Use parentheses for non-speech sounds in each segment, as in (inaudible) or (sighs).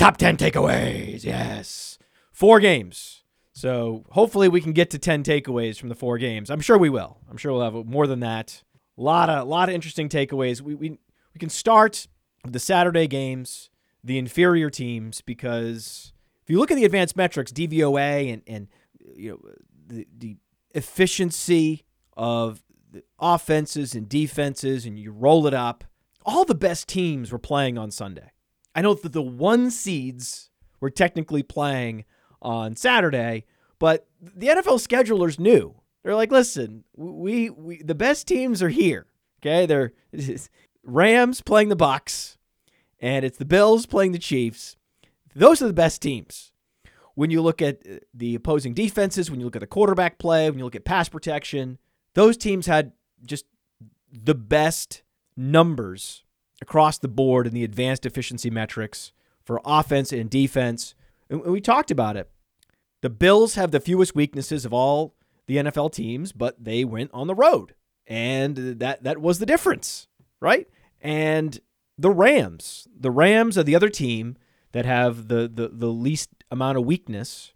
Top 10 takeaways. Yes. Four games. So hopefully we can get to 10 takeaways from the four games. I'm sure we will. I'm sure we'll have more than that. A lot of, lot of interesting takeaways. We, we, we can start with the Saturday games, the inferior teams, because if you look at the advanced metrics, DVOA and, and you know, the, the efficiency of the offenses and defenses, and you roll it up, all the best teams were playing on Sunday. I know that the one seeds were technically playing on Saturday, but the NFL schedulers knew. They're like, listen, we, we the best teams are here. Okay, they're (laughs) Rams playing the Bucks, and it's the Bills playing the Chiefs. Those are the best teams. When you look at uh, the opposing defenses, when you look at the quarterback play, when you look at pass protection, those teams had just the best numbers across the board in the advanced efficiency metrics for offense and defense. And we talked about it. The Bills have the fewest weaknesses of all the NFL teams, but they went on the road. And that that was the difference, right? And the Rams, the Rams are the other team that have the the, the least amount of weakness.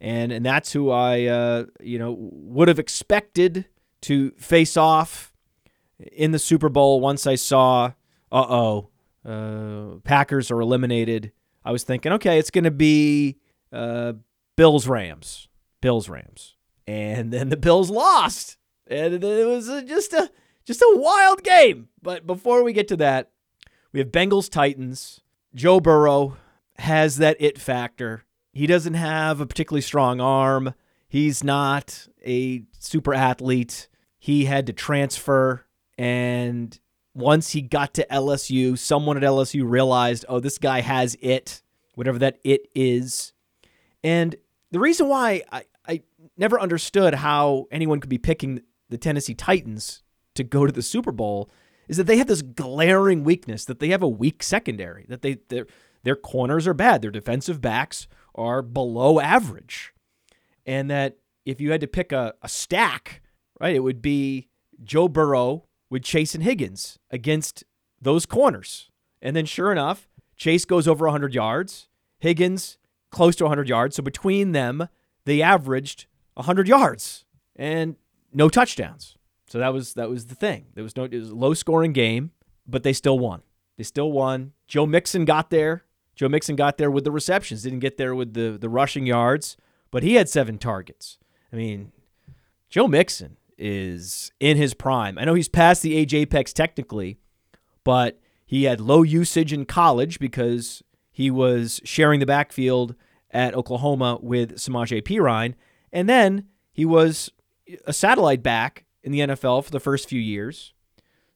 And and that's who I uh, you know would have expected to face off in the Super Bowl once I saw uh-oh, uh, Packers are eliminated. I was thinking, okay, it's going to be uh, Bills Rams, Bills Rams, and then the Bills lost, and it was just a just a wild game. But before we get to that, we have Bengals Titans. Joe Burrow has that it factor. He doesn't have a particularly strong arm. He's not a super athlete. He had to transfer and once he got to LSU, someone at LSU realized, oh, this guy has it, whatever that it is. And the reason why I, I never understood how anyone could be picking the Tennessee Titans to go to the Super Bowl is that they have this glaring weakness that they have a weak secondary, that they their their corners are bad, their defensive backs are below average. And that if you had to pick a, a stack, right, it would be Joe Burrow with Chase and Higgins against those corners. And then sure enough, Chase goes over 100 yards, Higgins close to 100 yards. So between them, they averaged 100 yards and no touchdowns. So that was that was the thing. There was no it was a low scoring game, but they still won. They still won. Joe Mixon got there. Joe Mixon got there with the receptions, didn't get there with the the rushing yards, but he had seven targets. I mean, Joe Mixon is in his prime. I know he's past the age apex technically, but he had low usage in college because he was sharing the backfield at Oklahoma with Samaje Perine. And then he was a satellite back in the NFL for the first few years.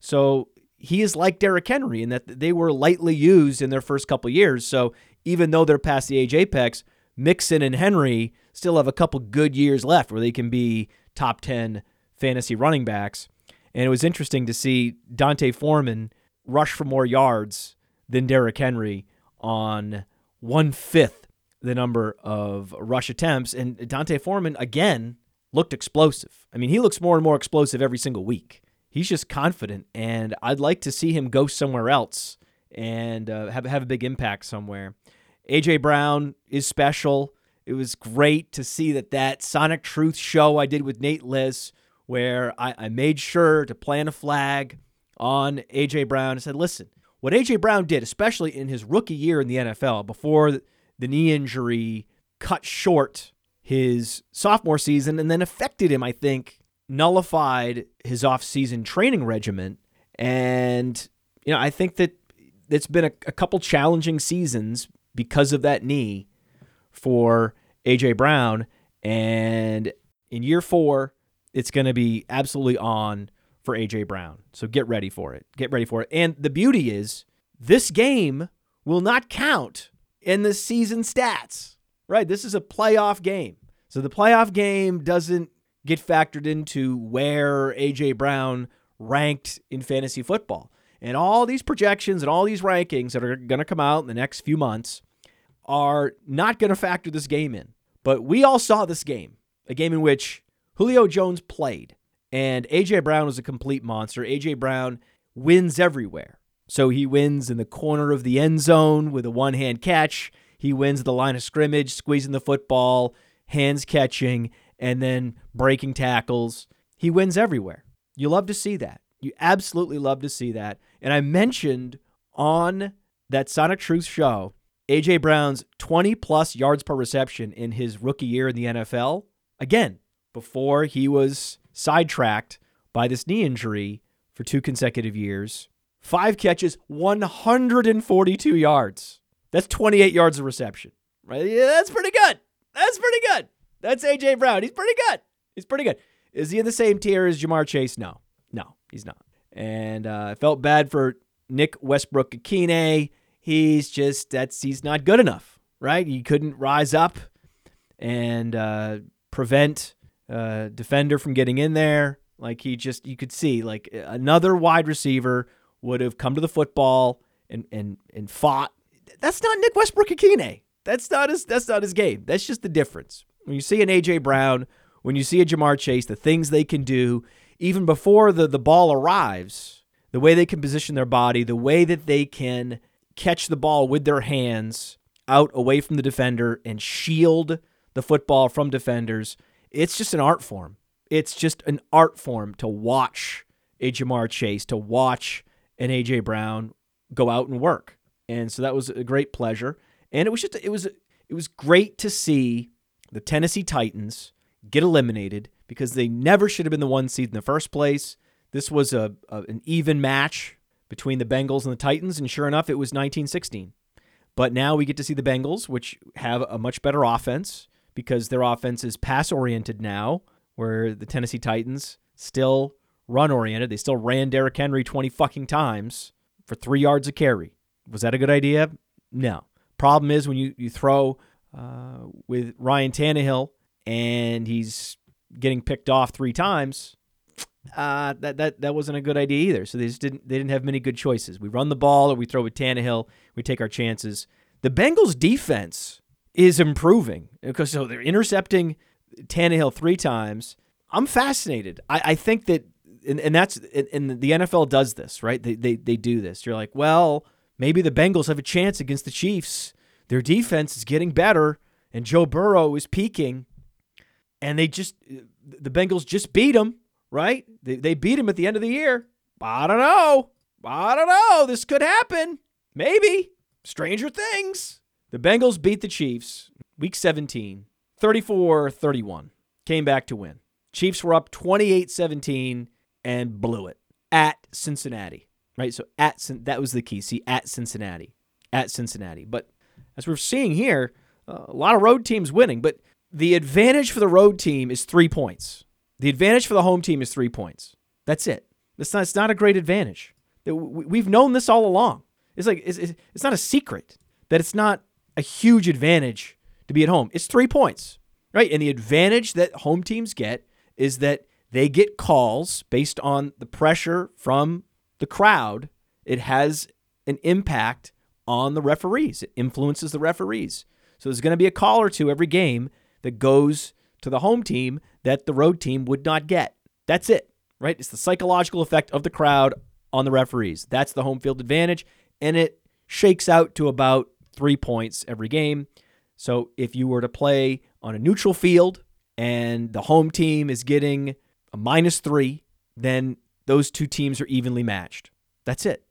So he is like Derrick Henry in that they were lightly used in their first couple years. So even though they're past the age apex, Mixon and Henry still have a couple good years left where they can be top 10 fantasy running backs. And it was interesting to see D'Onta Foreman rush for more yards than Derrick Henry on one fifth the number of rush attempts. And D'Onta Foreman, again, looked explosive. I mean, he looks more and more explosive every single week. He's just confident, and I'd like to see him go somewhere else and uh, have, have a big impact somewhere. A.J. Brown is special. It was great to see that that Sonic Truth show I did with Nate Liss where I, I made sure to plant a flag on A.J. Brown and said, listen, what A.J. Brown did, especially in his rookie year in the NFL, before the knee injury cut short his sophomore season and then affected him, I think, nullified his offseason training regimen. And, you know, I think that it's been a, a couple challenging seasons because of that knee for A.J. Brown. And in year four, it's going to be absolutely on for AJ Brown. So get ready for it. Get ready for it. And the beauty is this game will not count in the season stats, right? This is a playoff game. So the playoff game doesn't get factored into where AJ Brown ranked in fantasy football. And all these projections and all these rankings that are going to come out in the next few months are not going to factor this game in. But we all saw this game, a game in which Julio Jones played and AJ Brown was a complete monster. AJ Brown wins everywhere. So he wins in the corner of the end zone with a one hand catch. He wins the line of scrimmage, squeezing the football, hands catching, and then breaking tackles. He wins everywhere. You love to see that. You absolutely love to see that. And I mentioned on that Sonic Truth show AJ Brown's 20 plus yards per reception in his rookie year in the NFL. Again, before he was sidetracked by this knee injury for two consecutive years. Five catches, 142 yards. That's 28 yards of reception. Right? Yeah, that's pretty good. That's pretty good. That's AJ Brown. He's pretty good. He's pretty good. Is he in the same tier as Ja'Marr Chase? No. No, he's not. And uh, I felt bad for Nick Westbrook-Ikhine. He's just that's he's not good enough, right? He couldn't rise up and uh, prevent uh, defender from getting in there. Like he just, you could see, like another wide receiver would have come to the football and and and fought. That's not Nick Westbrook-Ikhine. That's not his. That's not his game. That's just the difference. When you see an AJ Brown, when you see a Ja'Marr Chase, the things they can do even before the the ball arrives, the way they can position their body, the way that they can catch the ball with their hands out away from the defender and shield the football from defenders it's just an art form. It's just an art form to watch a Ja'Marr Chase, to watch an AJ Brown go out and work. And so that was a great pleasure. And it was just it was it was great to see the Tennessee Titans get eliminated because they never should have been the one seed in the first place. This was a, a an even match between the Bengals and the Titans, and sure enough, it was 1916. But now we get to see the Bengals, which have a much better offense because their offense is pass oriented now, where the Tennessee Titans still run oriented. They still ran Derrick Henry 20 fucking times for three yards a carry. Was that a good idea? No. Problem is when you, you throw uh, with Ryan Tannehill and he's getting picked off three times, uh, that, that that wasn't a good idea either. So they just didn't they didn't have many good choices. We run the ball or we throw with Tannehill. We take our chances. The Bengals defense is improving because so they're intercepting Tannehill three times. I'm fascinated. I, I think that, and, and that's, and the NFL does this, right? They, they, they do this. You're like, well, maybe the Bengals have a chance against the Chiefs. Their defense is getting better, and Joe Burrow is peaking, and they just, the Bengals just beat them, right? They, they beat him at the end of the year. I don't know. I don't know. This could happen. Maybe. Stranger things. The Bengals beat the Chiefs week 17, 34 31. Came back to win. Chiefs were up 28 17 and blew it at Cincinnati. Right? So at that was the key. See, at Cincinnati. At Cincinnati. But as we're seeing here, uh, a lot of road teams winning, but the advantage for the road team is three points. The advantage for the home team is three points. That's it. That's not, it's not a great advantage. We've known this all along. It's like it's, it's not a secret that it's not a huge advantage to be at home. It's three points, right? And the advantage that home teams get is that they get calls based on the pressure from the crowd. It has an impact on the referees, it influences the referees. So there's going to be a call or two every game that goes to the home team that the road team would not get. That's it, right? It's the psychological effect of the crowd on the referees. That's the home field advantage. And it shakes out to about three points every game. So if you were to play on a neutral field and the home team is getting a minus three, then those two teams are evenly matched. That's it.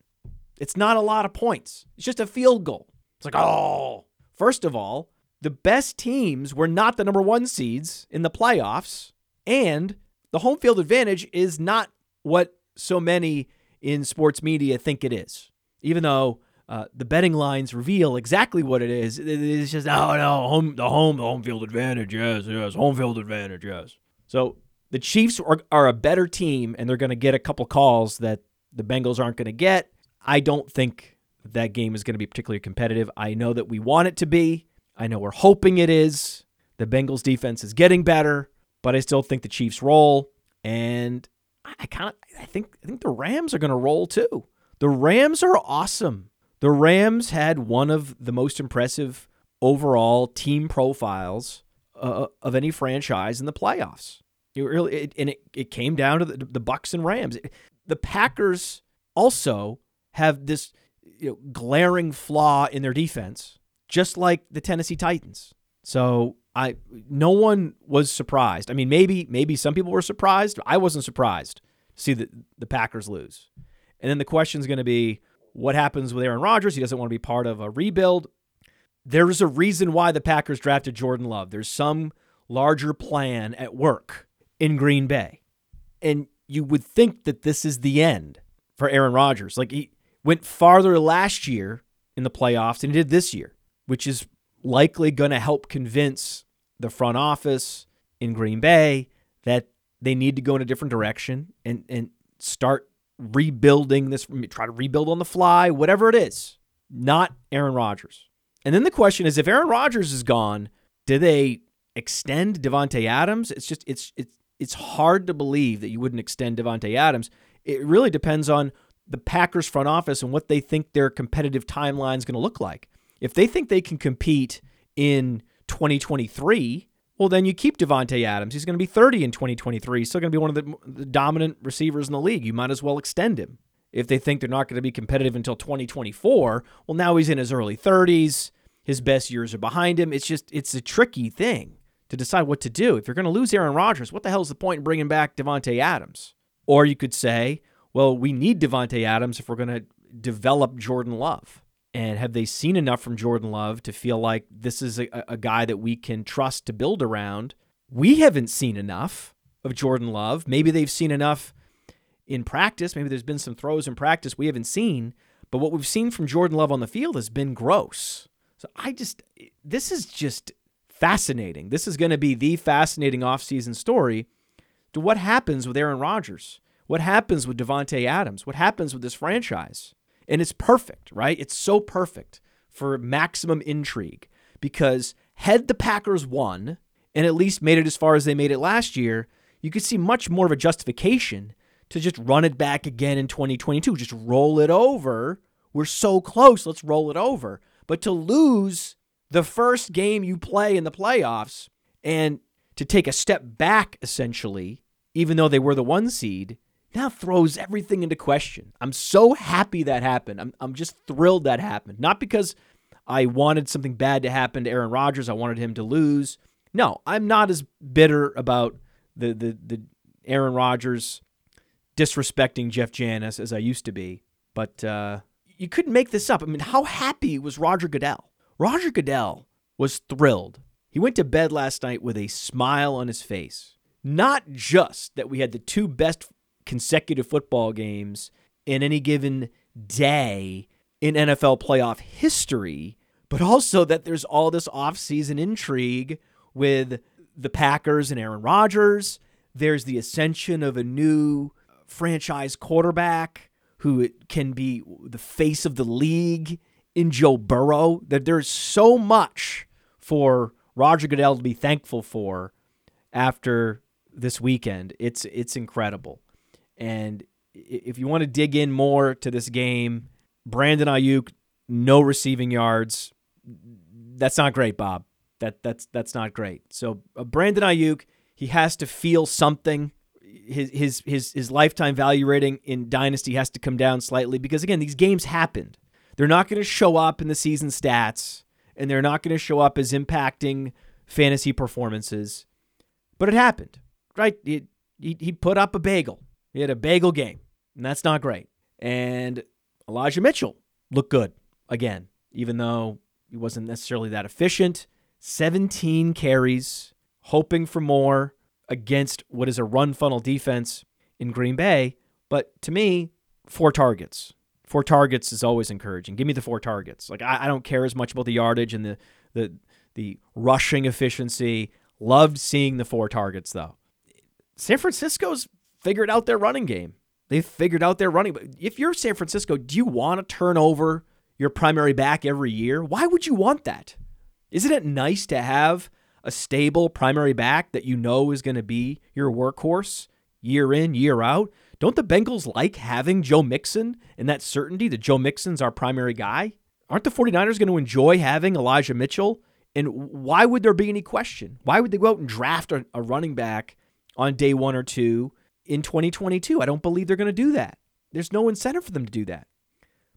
It's not a lot of points. It's just a field goal. It's like, oh, first of all, the best teams were not the number one seeds in the playoffs, and the home field advantage is not what so many in sports media think it is. Even though uh, the betting lines reveal exactly what it is. It's just oh no, home the home the home field advantage, yes, yes, home field advantage, yes. So the Chiefs are, are a better team, and they're going to get a couple calls that the Bengals aren't going to get. I don't think that game is going to be particularly competitive. I know that we want it to be. I know we're hoping it is. The Bengals defense is getting better, but I still think the Chiefs roll. And I kind of I think I think the Rams are going to roll too. The Rams are awesome. The Rams had one of the most impressive overall team profiles uh, of any franchise in the playoffs. It really, it, and it, it came down to the, the Bucks and Rams. The Packers also have this you know, glaring flaw in their defense, just like the Tennessee Titans. So I no one was surprised. I mean, maybe maybe some people were surprised. I wasn't surprised to see the, the Packers lose. And then the question is going to be what happens with Aaron Rodgers? He doesn't want to be part of a rebuild. There is a reason why the Packers drafted Jordan Love. There's some larger plan at work in Green Bay. And you would think that this is the end for Aaron Rodgers. Like he went farther last year in the playoffs than he did this year, which is likely going to help convince the front office in Green Bay that they need to go in a different direction and and start rebuilding this try to rebuild on the fly, whatever it is. Not Aaron Rodgers. And then the question is if Aaron Rodgers is gone, do they extend Davante Adams? It's just it's it's it's hard to believe that you wouldn't extend Davante Adams. It really depends on the Packers front office and what they think their competitive timeline is going to look like. If they think they can compete in 2023, well, then you keep Davante Adams. He's going to be 30 in 2023. He's still going to be one of the, the dominant receivers in the league. You might as well extend him. If they think they're not going to be competitive until 2024, well, now he's in his early 30s. His best years are behind him. It's just, it's a tricky thing to decide what to do. If you're going to lose Aaron Rodgers, what the hell is the point in bringing back Davante Adams? Or you could say, well, we need Davante Adams if we're going to develop Jordan Love. And have they seen enough from Jordan Love to feel like this is a, a guy that we can trust to build around? We haven't seen enough of Jordan Love. Maybe they've seen enough in practice. Maybe there's been some throws in practice we haven't seen. But what we've seen from Jordan Love on the field has been gross. So I just, this is just fascinating. This is going to be the fascinating offseason story to what happens with Aaron Rodgers, what happens with Davante Adams, what happens with this franchise. And it's perfect, right? It's so perfect for maximum intrigue because had the Packers won and at least made it as far as they made it last year, you could see much more of a justification to just run it back again in 2022. Just roll it over. We're so close. Let's roll it over. But to lose the first game you play in the playoffs and to take a step back, essentially, even though they were the one seed, now throws everything into question. I'm so happy that happened. I'm, I'm just thrilled that happened. Not because I wanted something bad to happen to Aaron Rodgers, I wanted him to lose. No, I'm not as bitter about the, the, the Aaron Rodgers disrespecting Jeff Janis as I used to be. But uh, you couldn't make this up. I mean, how happy was Roger Goodell? Roger Goodell was thrilled. He went to bed last night with a smile on his face. Not just that we had the two best consecutive football games in any given day in NFL playoff history, but also that there's all this offseason intrigue with the Packers and Aaron Rodgers. There's the ascension of a new franchise quarterback who can be the face of the league in Joe Burrow that there's so much for Roger Goodell to be thankful for after this weekend. It's it's incredible. And if you want to dig in more to this game, Brandon Aiyuk, no receiving yards. That's not great, Bob. That that's that's not great. So uh, Brandon Aiyuk, he has to feel something. His his his his lifetime value rating in dynasty has to come down slightly because again, these games happened. They're not going to show up in the season stats, and they're not going to show up as impacting fantasy performances. But it happened, right? He, he, he put up a bagel. He had a bagel game, and that's not great. And Elijah Mitchell looked good again, even though he wasn't necessarily that efficient. 17 carries, hoping for more against what is a run funnel defense in Green Bay. But to me, four targets Four targets is always encouraging. Give me the four targets. Like I, I don't care as much about the yardage and the the the rushing efficiency. Loved seeing the four targets though. San Francisco's figured out their running game. They've figured out their running. But If you're San Francisco, do you want to turn over your primary back every year? Why would you want that? Isn't it nice to have a stable primary back that you know is going to be your workhorse year in, year out? Don't the Bengals like having Joe Mixon and that certainty that Joe Mixon's our primary guy? Aren't the 49ers going to enjoy having Elijah Mitchell? And why would there be any question? Why would they go out and draft a, a running back on day one or two in 2022? I don't believe they're going to do that. There's no incentive for them to do that.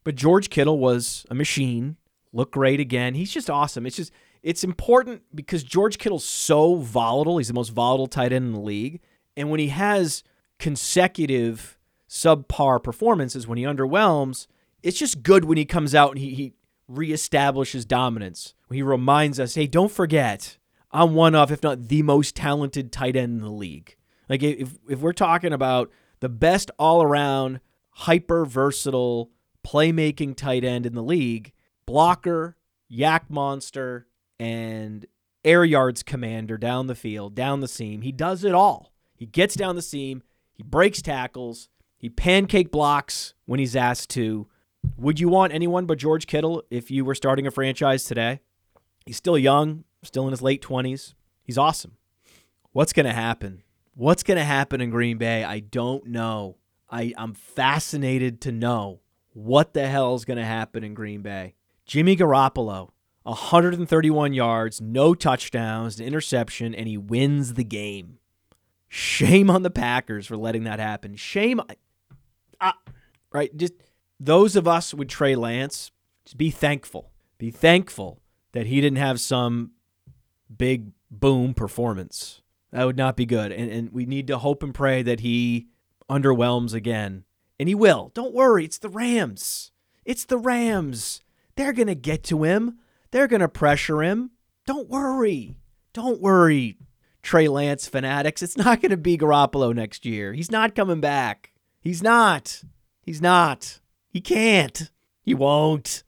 But George Kittle was a machine, looked great again. He's just awesome. It's just, it's important because George Kittle's so volatile. He's the most volatile tight end in the league. And when he has consecutive subpar performances when he underwhelms, it's just good when he comes out and he, he reestablishes dominance. When he reminds us, hey, don't forget, I'm one of, if not the most talented tight end in the league. Like if if we're talking about the best all around hyper versatile playmaking tight end in the league, blocker, YAC monster, and air yards commander down the field, down the seam. He does it all. He gets down the seam. He breaks tackles. He pancake blocks when he's asked to. Would you want anyone but George Kittle if you were starting a franchise today? He's still young, still in his late 20s. He's awesome. What's going to happen? What's going to happen in Green Bay? I don't know. I, I'm fascinated to know what the hell is going to happen in Green Bay. Jimmy Garoppolo, 131 yards, no touchdowns, an interception, and he wins the game. Shame on the Packers for letting that happen. Shame, uh, right? Just those of us with Trey Lance, just be thankful. Be thankful that he didn't have some big boom performance. That would not be good. And, and we need to hope and pray that he underwhelms again. And he will. Don't worry. It's the Rams. It's the Rams. They're going to get to him. They're going to pressure him. Don't worry. Don't worry. Trey Lance fanatics. It's not going to be Garoppolo next year. He's not coming back. He's not. He's not. He can't. He won't.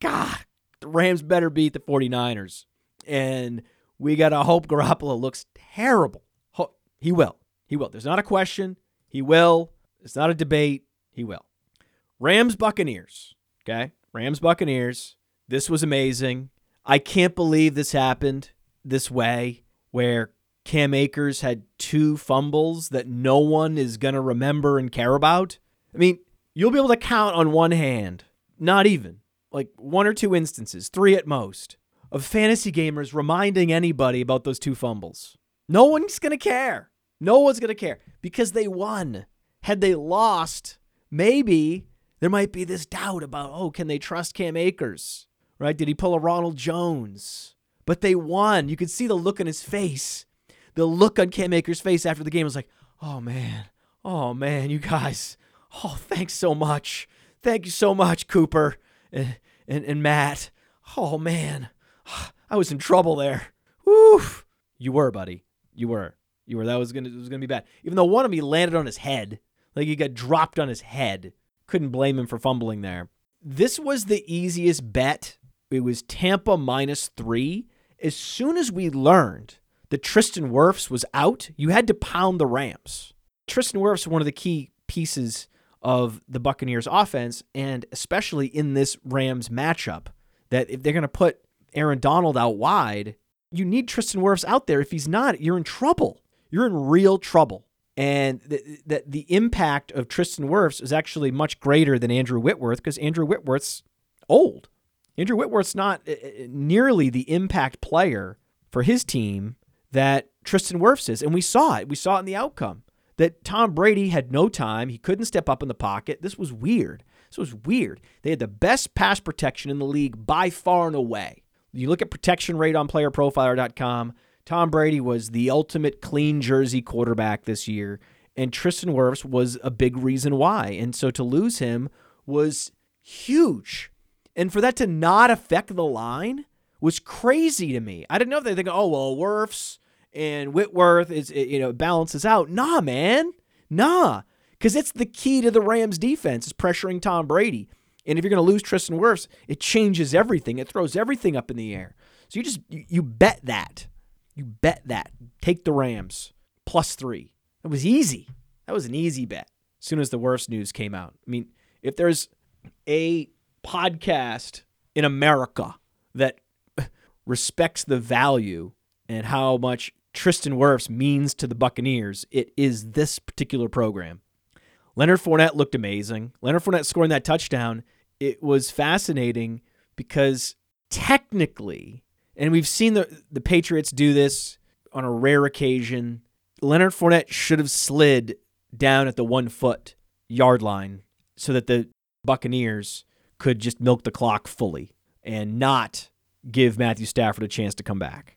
God, the Rams better beat the 49ers. And we got to hope Garoppolo looks terrible. He will. He will. There's not a question. He will. It's not a debate. He will. Rams Buccaneers. Okay. Rams Buccaneers. This was amazing. I can't believe this happened this way where Cam Akers had two fumbles that no one is going to remember and care about. I mean, you'll be able to count on one hand, not even, like one or two instances, three at most, of fantasy gamers reminding anybody about those two fumbles. No one's going to care. No one's going to care because they won. Had they lost, maybe there might be this doubt about, oh, can they trust Cam Akers? Right? Did he pull a Ronald Jones? But they won. You could see the look on his face. The look on Cam Akers' face after the game was like, oh man, oh man, you guys, oh, thanks so much. Thank you so much, Cooper and, and, and Matt. Oh man, (sighs) I was in trouble there. Woof. You were, buddy. You were. You were. That was gonna it was gonna be bad. Even though one of he landed on his head. Like he got dropped on his head. Couldn't blame him for fumbling there. This was the easiest bet. It was Tampa minus three as soon as we learned that Tristan Wirfs was out, you had to pound the Rams. Tristan Wirfs one of the key pieces of the Buccaneers offense, and especially in this Rams matchup, that if they're going to put Aaron Donald out wide, you need Tristan Wirfs out there. If he's not, you're in trouble. You're in real trouble. And that the, the impact of Tristan Wirfs is actually much greater than Andrew Whitworth because Andrew Whitworth's old. Andrew Whitworth's not uh, uh, nearly the impact player for his team that Tristan Wirfs is. And we saw it. We saw it in the outcome that Tom Brady had no time. He couldn't step up in the pocket. This was weird. This was weird. They had the best pass protection in the league by far and away. You look at protection rate on playerprofiler.com. Tom Brady was the ultimate clean jersey quarterback this year, and Tristan Wirfs was a big reason why. And so to lose him was huge. And for that to not affect the line was crazy to me. I didn't know if they think, oh well, Wirfs and Whitworth is you know balances out. Nah, man, nah, because it's the key to the Rams defense is pressuring Tom Brady. And if you're going to lose Tristan Wirfs, it changes everything. It throws everything up in the air. So you just you, you bet that. You bet that. Take the Rams plus 3. It was easy. That was an easy bet. As soon as the worst news came out. I mean, if there's a podcast in America that (laughs) respects the value and how much Tristan Wirfs means to the Buccaneers, it is this particular program. Leonard Fournette looked amazing. Leonard Fournette scoring that touchdown, it was fascinating because technically, and we've seen the, the Patriots do this on a rare occasion, Leonard Fournette should have slid down at the one foot yard line so that the Buccaneers could just milk the clock fully and not give Matthew Stafford a chance to come back.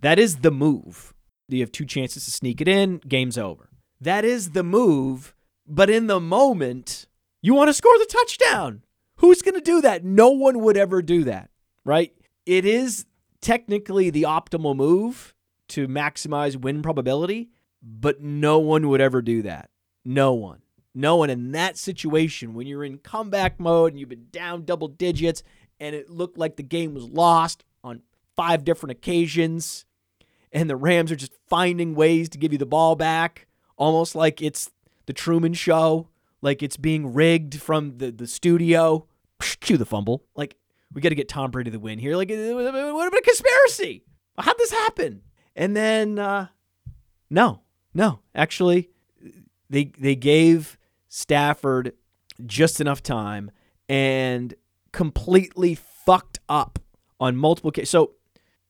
That is the move. You have two chances to sneak it in, game's over. That is the move, but in the moment, you want to score the touchdown. Who's going to do that? No one would ever do that, right? It is technically the optimal move to maximize win probability, but no one would ever do that. No one. No one in that situation, when you're in comeback mode and you've been down double digits and it looked like the game was lost on five different occasions, and the Rams are just finding ways to give you the ball back, almost like it's the Truman Show, like it's being rigged from the, the studio. Cue the fumble. Like, we got to get Tom Brady the win here. Like, what about a conspiracy? How'd this happen? And then, uh, no, no, actually, they they gave Stafford just enough time and completely fucked up on multiple cases. So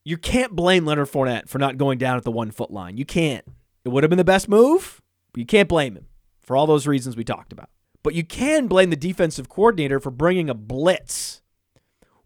you can't blame Leonard Fournette for not going down at the one foot line. You can't. It would have been the best move, but you can't blame him for all those reasons we talked about. But you can blame the defensive coordinator for bringing a blitz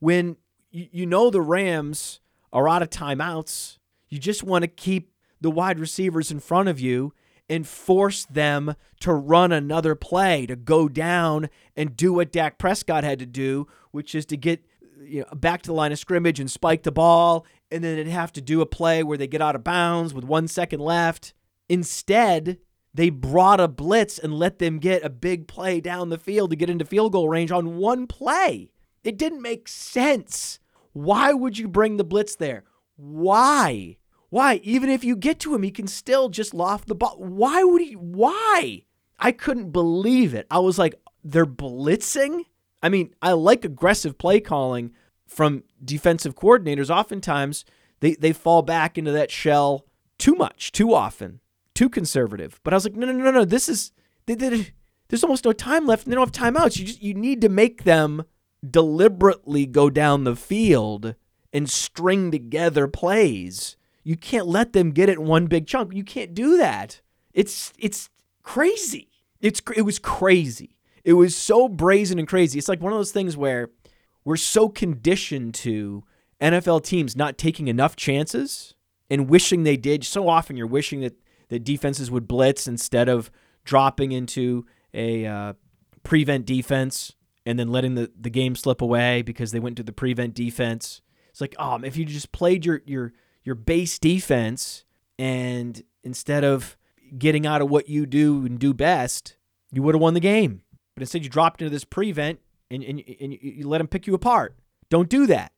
when you know the Rams are out of timeouts. You just want to keep the wide receivers in front of you and force them to run another play, to go down and do what Dak Prescott had to do, which is to get you know, back to the line of scrimmage and spike the ball, and then they'd have to do a play where they get out of bounds with one second left. Instead, they brought a blitz and let them get a big play down the field to get into field goal range on one play. It didn't make sense. Why would you bring the blitz there? Why? Why? Even if you get to him, he can still just loft the ball. Why would he? Why? I couldn't believe it. I was like, they're blitzing? I mean, I like aggressive play calling from defensive coordinators. Oftentimes, they, they fall back into that shell too much, too often, too conservative. But I was like, no, no, no, no. This is, they, they, there's almost no time left and they don't have timeouts. You just, you need to make them deliberately go down the field and string together plays you can't let them get it in one big chunk. You can't do that. It's it's crazy. It's it was crazy. It was so brazen and crazy. It's like one of those things where we're so conditioned to NFL teams not taking enough chances and wishing they did. So often you're wishing that the defenses would blitz instead of dropping into a uh, prevent defense and then letting the, the game slip away because they went to the prevent defense. It's like, um, if you just played your your your base defense and instead of getting out of what you do and do best, you would have won the game. But instead, you dropped into this prevent and, and, and you let them pick you apart. Don't do that.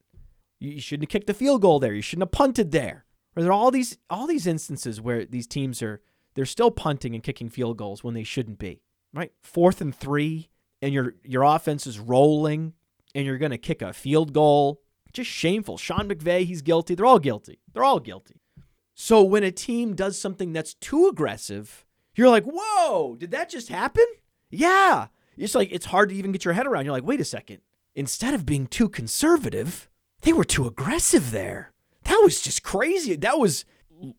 You shouldn't have kicked the field goal there. You shouldn't have punted there. Or there are all these all these instances where these teams are they're still punting and kicking field goals when they shouldn't be. Right? Fourth and three, and your your offense is rolling, and you're to kick a field goal just shameful. Sean McVay, he's guilty. They're all guilty. They're all guilty. So when a team does something that's too aggressive, you're like, whoa, did that just happen? Yeah. It's like, it's hard to even get your head around. You're like, wait a second. Instead of being too conservative, they were too aggressive there. That was just crazy. That was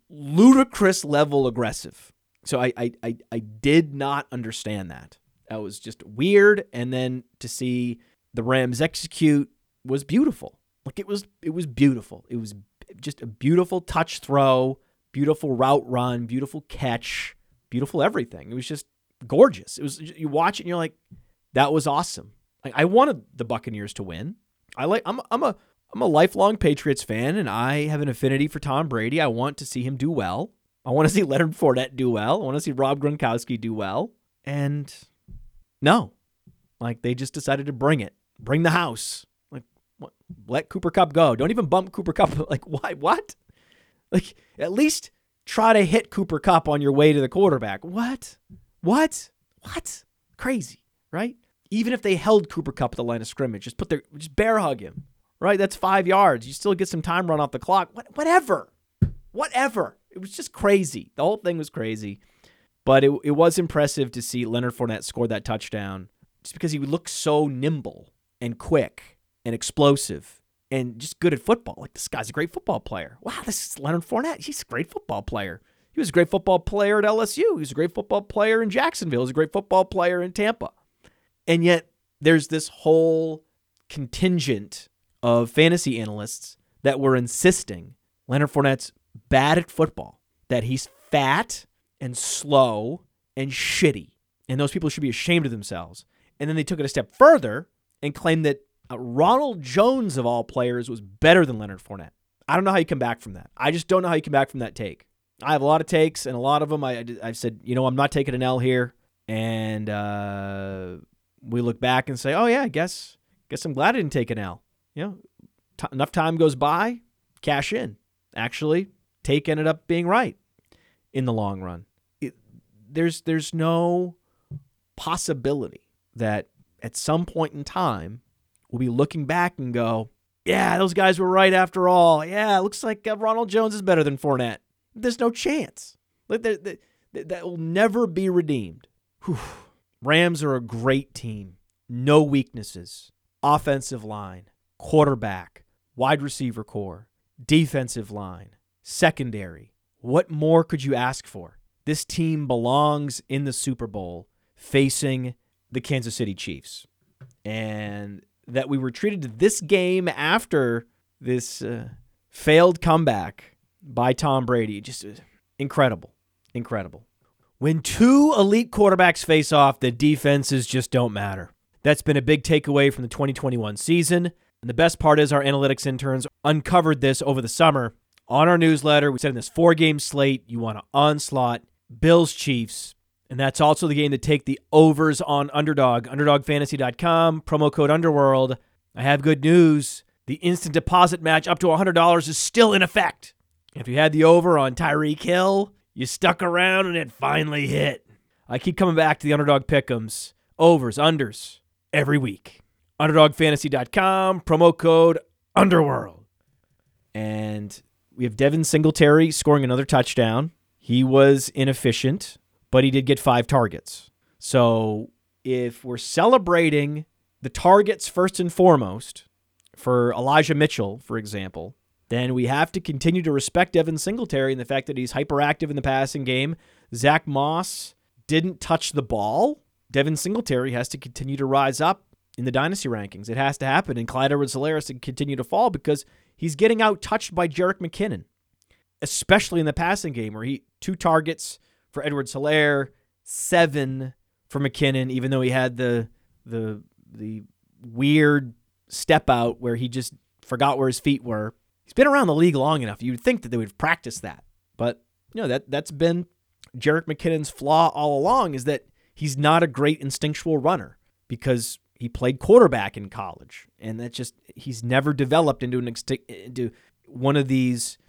ludicrous level aggressive. So I, I, I, I did not understand that. That was just weird. And then to see the Rams execute was beautiful. Like it was it was beautiful. It was just a beautiful touch throw, beautiful route run, beautiful catch, beautiful everything. It was just gorgeous. It was you watch it and you're like, that was awesome. Like, I wanted the Buccaneers to win. I like I'm I'm a I'm a lifelong Patriots fan and I have an affinity for Tom Brady. I want to see him do well. I want to see (laughs) Leonard Fournette do well. I want to see Rob Gronkowski do well. And no, like they just decided to bring it, bring the house. Like, what? let Cooper Kupp go. Don't even bump Cooper Kupp. (laughs) Like, why? What? Like, at least try to hit Cooper Kupp on your way to the quarterback. What? What? What? Crazy, right? Even if they held Cooper Kupp at the line of scrimmage, just put their just bear hug him, right? That's five yards. You still get some time run off the clock. What, whatever, whatever. It was just crazy. The whole thing was crazy, but it it was impressive to see Leonard Fournette score that touchdown, just because he looked so nimble and quick and explosive and just good at football. Like this guy's a great football player. Wow, this is Leonard Fournette. He's a great football player. He was a great football player at LSU. He was a great football player in Jacksonville. He was a great football player in Tampa. And yet there's this whole contingent of fantasy analysts that were insisting Leonard Fournette's bad at football, that he's fat and slow and shitty. And those people should be ashamed of themselves. And then they took it a step further and claimed that uh, Ronald Jones, of all players, was better than Leonard Fournette. I don't know how you come back from that. I just don't know how you come back from that take. I have a lot of takes, and a lot of them I, I've said, you know, I'm not taking an L here. And uh, we look back and say, oh, yeah, I guess, guess I'm glad I didn't take an L. You know, t- enough time goes by, cash in. Actually, take ended up being right in the long run. It, there's there's no possibility that at some point in time we'll be looking back and go, yeah, those guys were right after all. Yeah, it looks like uh, Ronald Jones is better than Fournette. There's no chance. Like that, will never be redeemed. Whew. Rams are a great team. No weaknesses. Offensive line, quarterback, wide receiver core, defensive line, secondary. What more could you ask for? This team belongs in the Super Bowl facing the Kansas City Chiefs. And that we were treated to this game after this uh, failed comeback by Tom Brady. Just uh, incredible. Incredible. When two elite quarterbacks face off, the defenses just don't matter. That's been a big takeaway from the 2021 season. And the best part is our analytics interns uncovered this over the summer on our newsletter. We said in this four game slate, you want to onslaught Bills Chiefs. And that's also the game to take the overs on underdog, underdogfantasy.com, promo code underworld. I have good news. The instant deposit match up to $100 is still in effect. If you had the over on Tyreek Hill, you stuck around and it finally hit. I keep coming back to the underdog pick'ems, overs, unders every week. Underdogfantasy.com, promo code underworld. And we have Devin Singletary scoring another touchdown. He was inefficient, but he did get five targets. So if we're celebrating the targets first and foremost for Elijah Mitchell, for example, then we have to continue to respect Devin Singletary and the fact that he's hyperactive in the passing game. Zach Moss didn't touch the ball. Devin Singletary has to continue to rise up in the dynasty rankings. It has to happen. And Clyde Edwards Helaire to continue to fall because he's getting out touched by Jerick McKinnon, especially in the passing game where he two targets for Edwards Helaire, seven for McKinnon, even though he had the the the weird step out where he just forgot where his feet were. He's been around the league long enough. You'd think that they would practice that. But you know, that that's been Jerick McKinnon's flaw all along is that he's not a great instinctual runner because he played quarterback in college, and that just he's never developed into an into one of these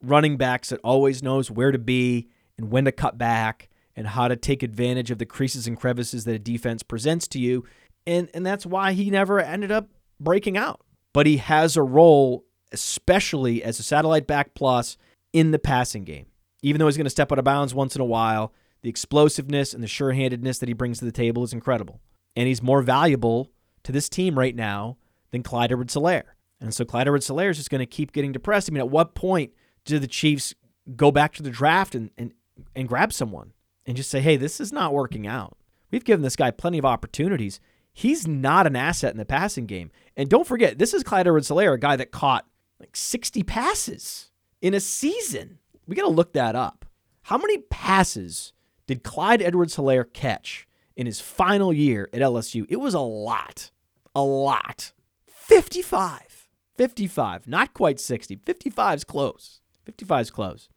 running backs that always knows where to be and when to cut back and how to take advantage of the creases and crevices that a defense presents to you. And and that's why he never ended up breaking out. But he has a role, especially as a satellite back plus in the passing game. Even though he's going to step out of bounds once in a while, the explosiveness and the sure-handedness that he brings to the table is incredible and he's more valuable to this team right now than Clyde Edwards Helaire. And so Clyde Edwards Helaire is just going to keep getting depressed. I mean, at what point do the Chiefs go back to the draft and, and, and grab someone and just say, hey, this is not working out? We've given this guy plenty of opportunities. He's not an asset in the passing game. And don't forget, this is Clyde Edwards Helaire, a guy that caught like 60 passes in a season. We got to look that up. How many passes did Clyde Edwards Helaire catch in his final year at LSU. It was a lot. A lot. 55. 55. Not quite 60. 55 is close. 55 is close.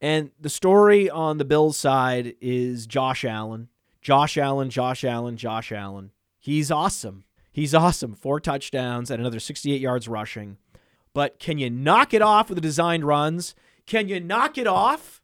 And the story on the Bills side is Josh Allen. Josh Allen, Josh Allen, Josh Allen. He's awesome. He's awesome. Four touchdowns and another 68 yards rushing. But can you knock it off with the designed runs? Can you knock it off?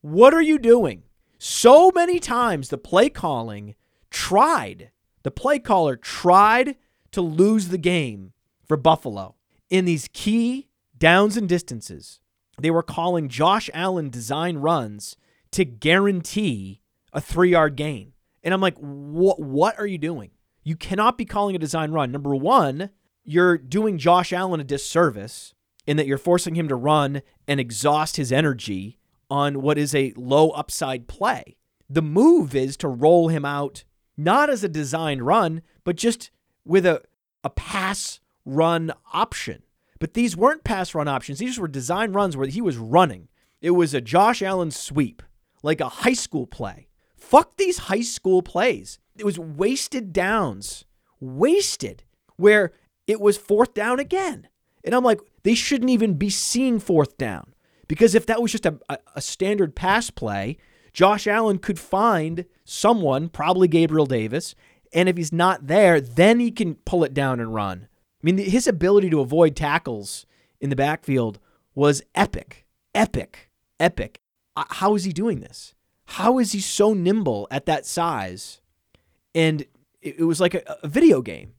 What are you doing? So many times the play calling tried, the play caller tried to lose the game for Buffalo in these key downs and distances. They were calling Josh Allen design runs to guarantee a three yard gain. And I'm like, what, what are you doing? You cannot be calling a design run. Number one, you're doing Josh Allen a disservice in that you're forcing him to run and exhaust his energy on what is a low upside play. The move is to roll him out not as a designed run, but just with a, a pass run option. But these weren't pass run options. These were design runs where he was running. It was a Josh Allen sweep, like a high school play. Fuck these high school plays. It was wasted downs, wasted, where it was fourth down again. And I'm like, they shouldn't even be seeing fourth down. Because if that was just a, a, standard pass play, Josh Allen could find someone, probably Gabriel Davis, and if he's not there, then he can pull it down and run. I mean, his ability to avoid tackles in the backfield was epic, epic, epic. Uh, how is he doing this? How is he so nimble at that size? And it was like a, a video game.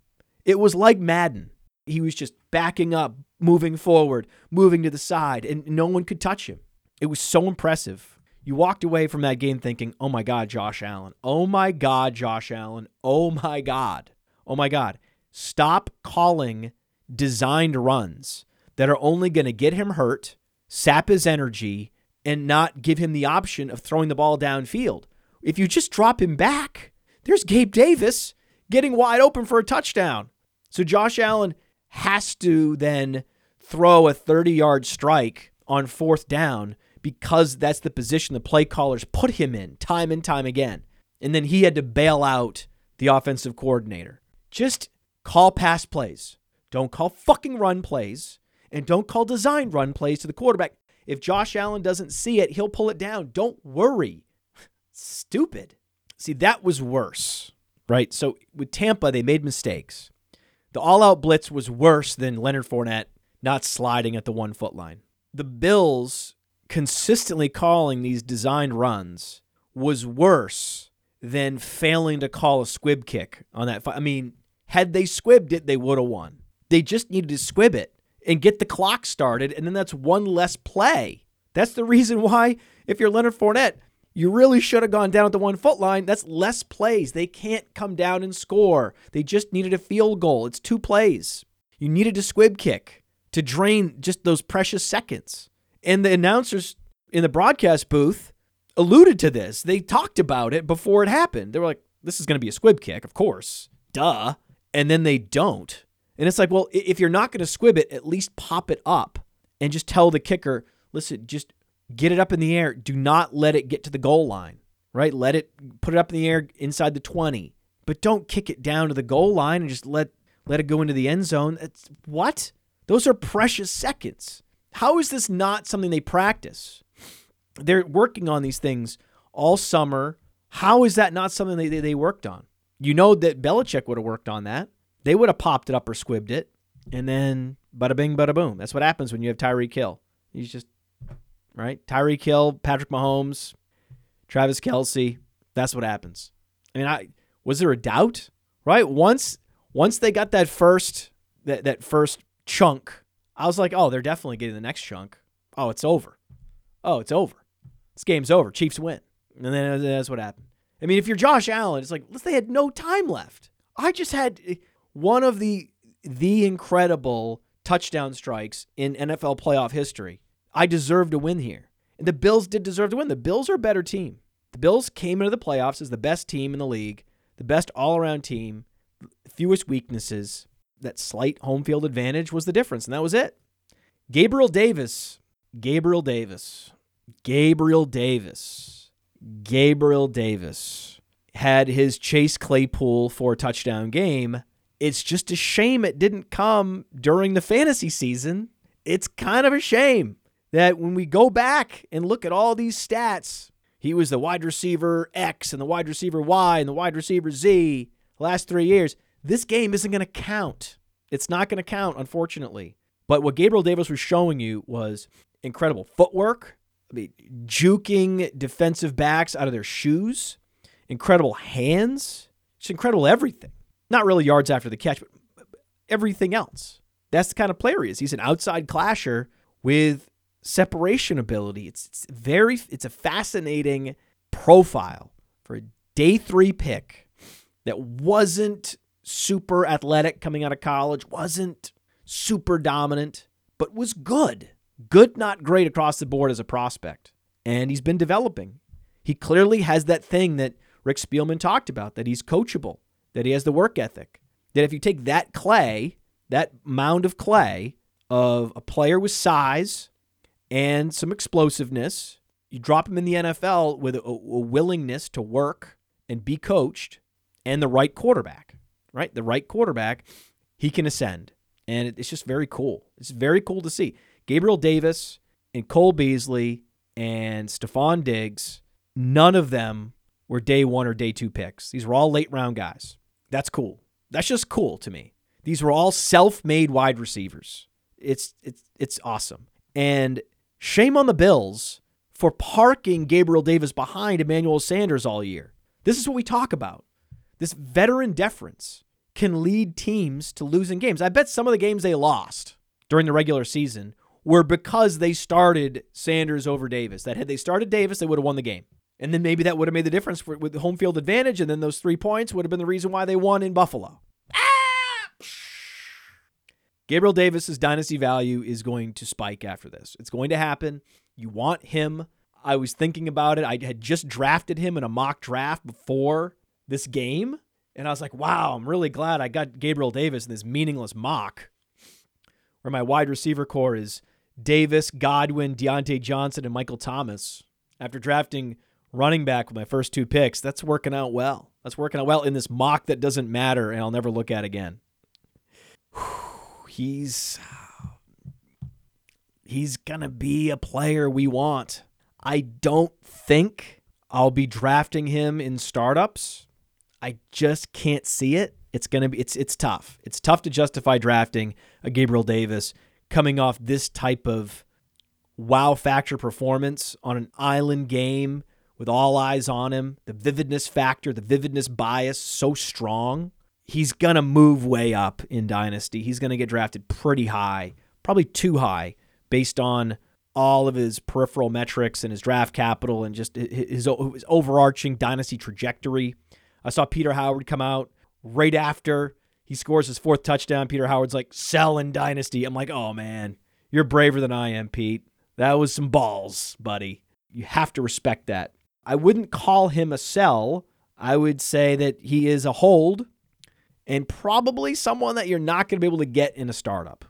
It was like Madden. He was just backing up, moving forward, moving to the side, and no one could touch him. It was so impressive. You walked away from that game thinking, oh my God, Josh Allen. Oh my God, Josh Allen. Oh my God. Oh my God. Stop calling designed runs that are only going to get him hurt, sap his energy, and not give him the option of throwing the ball downfield. If you just drop him back, there's Gabe Davis getting wide open for a touchdown. So Josh Allen has to then throw a 30 yard strike on fourth down because that's the position the play callers put him in time and time again. And then he had to bail out the offensive coordinator. Just call pass plays. Don't call fucking run plays. And don't call design run plays to the quarterback. If Josh Allen doesn't see it, he'll pull it down. Don't worry. Stupid. See, that was worse, right? So with Tampa, they made mistakes. The all out blitz was worse than Leonard Fournette not sliding at the one foot line. The Bills consistently calling these designed runs was worse than failing to call a squib kick on that. I mean, had they squibbed it, they would have won. They just needed to squib it and get the clock started, and then that's one less play. That's the reason why, if you're Leonard Fournette, you really should have gone down at the one foot line. That's less plays. They can't come down and score. They just needed a field goal. It's two plays. You needed a squib kick to drain just those precious seconds. And the announcers in the broadcast booth alluded to this. They talked about it before it happened. They were like, this is going to be a squib kick, of course. Duh. And then they don't. And it's like, well, if you're not going to squib it, at least pop it up and just tell the kicker, listen, just get it up in the air. Do not let it get to the goal line, right? Let it put it up in the air inside the 20. But don't kick it down to the goal line and just let let it go into the end zone. It's, what? Those are precious seconds. How is this not something they practice? They're working on these things all summer. How is that not something they, they worked on? You know that Belichick would have worked on that. They would have popped it up or squibbed it. And then bada bing, bada boom. That's what happens when you have Tyreek Hill. He's just, right? Tyreek Hill, Patrick Mahomes, Travis Kelce. That's what happens. I mean, I was there a doubt? Right? Once once they got that first that, that first chunk, I was like, oh, they're definitely getting the next chunk. Oh, it's over. Oh, it's over. This game's over. Chiefs win. And then that's what happened. I mean, if you're Josh Allen, it's like they had no time left. I just had eh, one of the the incredible touchdown strikes in NFL playoff history. I deserve to win here. And the Bills did deserve to win. The Bills are a better team. The Bills came into the playoffs as the best team in the league, the best all-around team, fewest weaknesses. That slight home field advantage was the difference, and that was it. Gabriel Davis, Gabriel Davis, Gabriel Davis Gabriel Davis had his Chase Claypool four touchdown game. It's just a shame it didn't come during the fantasy season. It's kind of a shame that when we go back and look at all these stats, he was the wide receiver X and the wide receiver Y and the wide receiver Z last three years. This game isn't going to count. It's not going to count, unfortunately. But what Gabriel Davis was showing you was incredible footwork, I mean, juking defensive backs out of their shoes, incredible hands, just incredible everything. Not really yards after the catch, but everything else. That's the kind of player he is. He's an outside clasher with separation ability. It's, it's very it's a fascinating profile for a day 3 pick that wasn't super athletic coming out of college, wasn't super dominant, but was good. Good, not great across the board as a prospect. And he's been developing. He clearly has that thing that Rick Spielman talked about that he's coachable, that he has the work ethic. That if you take that clay, that mound of clay of a player with size and some explosiveness, you drop him in the NFL with a, a willingness to work and be coached and the right quarterback, right? The right quarterback, he can ascend. And it's just very cool. It's very cool to see. Gabriel Davis and Cole Beasley and Stefon Diggs, none of them were day one or day two picks. These were all late round guys. That's cool. That's just cool to me. These were all self-made wide receivers. It's it's it's awesome. And shame on the Bills for parking Gabriel Davis behind Emmanuel Sanders all year. This is what we talk about. This veteran deference can lead teams to losing games. I bet some of the games they lost during the regular season were because they started Sanders over Davis. That had they started Davis, they would have won the game. And then maybe that would have made the difference for, with the home field advantage. And then those three points would have been the reason why they won in Buffalo. Gabriel Davis's dynasty value is going to spike after this. It's going to happen. You want him. I was thinking about it. I had just drafted him in a mock draft before this game. And I was like, wow, I'm really glad I got Gabriel Davis in this meaningless mock where my wide receiver corps is Davis, Godwin, Diontae Johnson, and Michael Thomas. After drafting running back with my first two picks, that's working out well. That's working out well in this mock that doesn't matter and I'll never look at again. (sighs) He's he's going to be a player we want. I don't think I'll be drafting him in startups. I just can't see it. It's gonna be it's it's tough. It's tough to justify drafting a Gabriel Davis coming off this type of wow factor performance on an island game with all eyes on him. The vividness factor, the vividness bias, so strong. He's gonna move way up in Dynasty. He's gonna get drafted pretty high, probably too high, based on all of his peripheral metrics and his draft capital and just his, his overarching dynasty trajectory. I saw Peter Howard come out right after he scores his fourth touchdown. Peter Howard's like, sell in Dynasty. I'm like, oh man, you're braver than I am, Pete. That was some balls, buddy. You have to respect that. I wouldn't call him a sell. I would say that he is a hold and probably someone that you're not going to be able to get in a startup.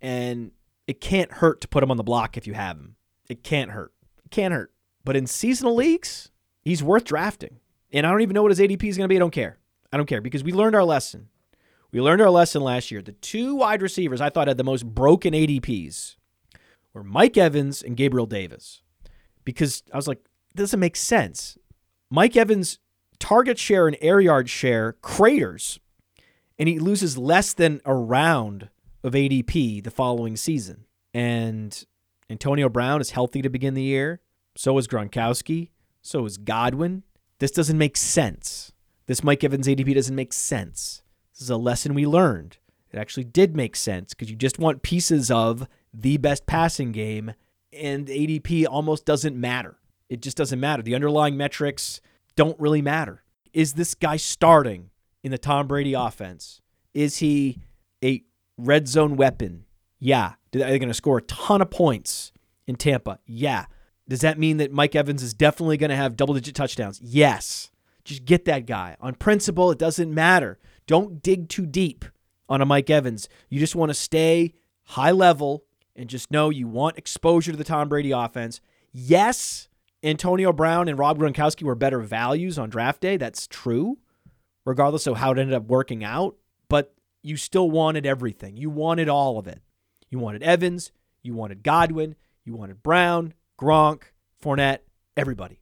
And it can't hurt to put him on the block if you have him. It can't hurt. It can't hurt. But in seasonal leagues, he's worth drafting. And I don't even know what his ADP is going to be. I don't care. I don't care because we learned our lesson. We learned our lesson last year. The two wide receivers I thought had the most broken ADPs were Mike Evans and Gabriel Davis. Because I was like, this doesn't make sense. Mike Evans' target share and air yard share craters, and he loses less than a round of ADP the following season. And Antonio Brown is healthy to begin the year. So is Gronkowski. So is Godwin. This doesn't make sense. This Mike Evans ADP doesn't make sense. This is a lesson we learned. It actually did make sense because you just want pieces of the best passing game, and ADP almost doesn't matter. It just doesn't matter. The underlying metrics don't really matter. Is this guy starting in the Tom Brady offense? Is he a red zone weapon? Yeah. Are they going to score a ton of points in Tampa? Yeah. Does that mean that Mike Evans is definitely going to have double digit touchdowns? Yes. Just get that guy. On principle, it doesn't matter. Don't dig too deep on a Mike Evans. You just want to stay high level and just know you want exposure to the Tom Brady offense. Yes, Antonio Brown and Rob Gronkowski were better values on draft day. That's true, regardless of how it ended up working out. But you still wanted everything. You wanted all of it. You wanted Evans. You wanted Godwin. You wanted Brown. Gronk, Fournette, everybody.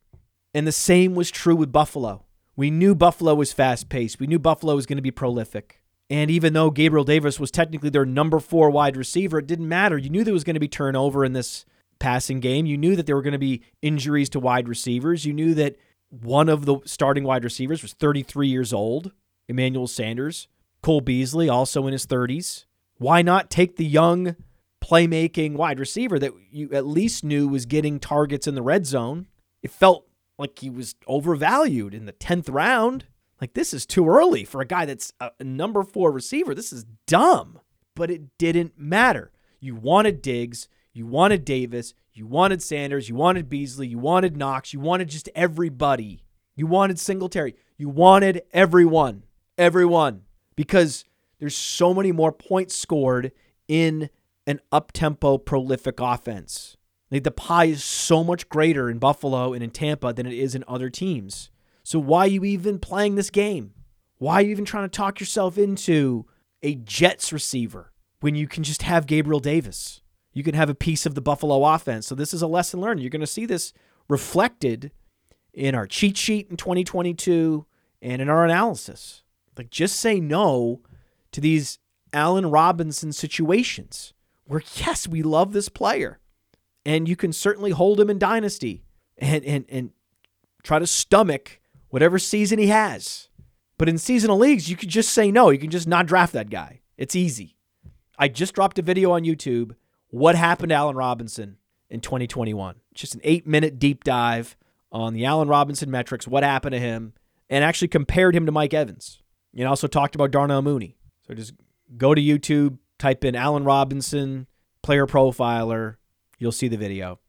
And the same was true with Buffalo. We knew Buffalo was fast paced. We knew Buffalo was going to be prolific. And even though Gabriel Davis was technically their number four wide receiver, it didn't matter. You knew there was going to be turnover in this passing game. You knew that there were going to be injuries to wide receivers. You knew that one of the starting wide receivers was 33 years old, Emmanuel Sanders. Cole Beasley, also in his 30s. Why not take the young playmaking wide receiver that you at least knew was getting targets in the red zone? It felt like he was overvalued in the 10th round. Like, this is too early for a guy that's a number four receiver. This is dumb. But it didn't matter. You wanted Diggs, you wanted Davis, you wanted Sanders, you wanted Beasley, you wanted Knox, you wanted just everybody. You wanted Singletary. You wanted everyone. Everyone. Because there's so many more points scored in an up tempo, prolific offense. Like the pie is so much greater in Buffalo and in Tampa than it is in other teams. So why are you even playing this game? Why are you even trying to talk yourself into a Jets receiver when you can just have Gabriel Davis? You can have a piece of the Buffalo offense. So this is a lesson learned. You're going to see this reflected in our cheat sheet in 2022 and in our analysis. Like just say no to these Allen Robinson situations where yes, we love this player and you can certainly hold him in dynasty and and and try to stomach whatever season he has. But in seasonal leagues, you could just say no. You can just not draft that guy. It's easy. I just dropped a video on YouTube. What happened to Allen Robinson in 2021? Just an eight minute deep dive on the Allen Robinson metrics, what happened to him, and actually compared him to Mike Evans. And also talked about Darnell Mooney. So just go to YouTube, type in Allen Robinson, player profiler, You'll see the video.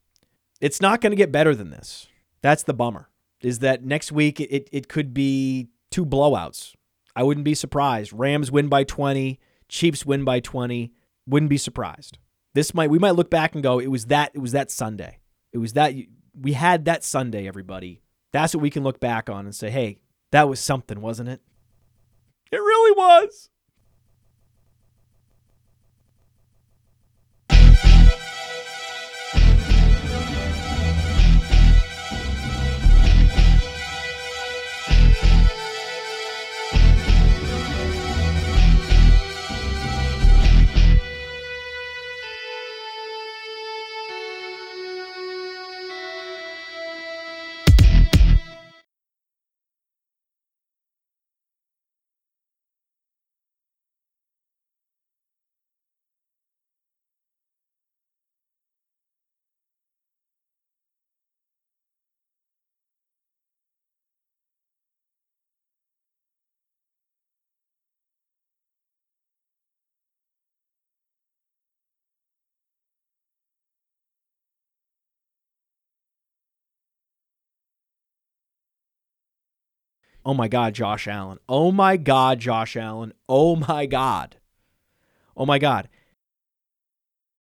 It's not going to get better than this. That's the bummer. Is that next week it, it could be two blowouts. I wouldn't be surprised. Rams win by 20, Chiefs win by 20. Wouldn't be surprised. This might we might look back and go, it was that it was that Sunday. It was that we had that Sunday, everybody. That's what we can look back on and say, hey, that was something, wasn't it? It really was. Oh my God, Josh Allen. Oh my God, Josh Allen. Oh my God. Oh my God.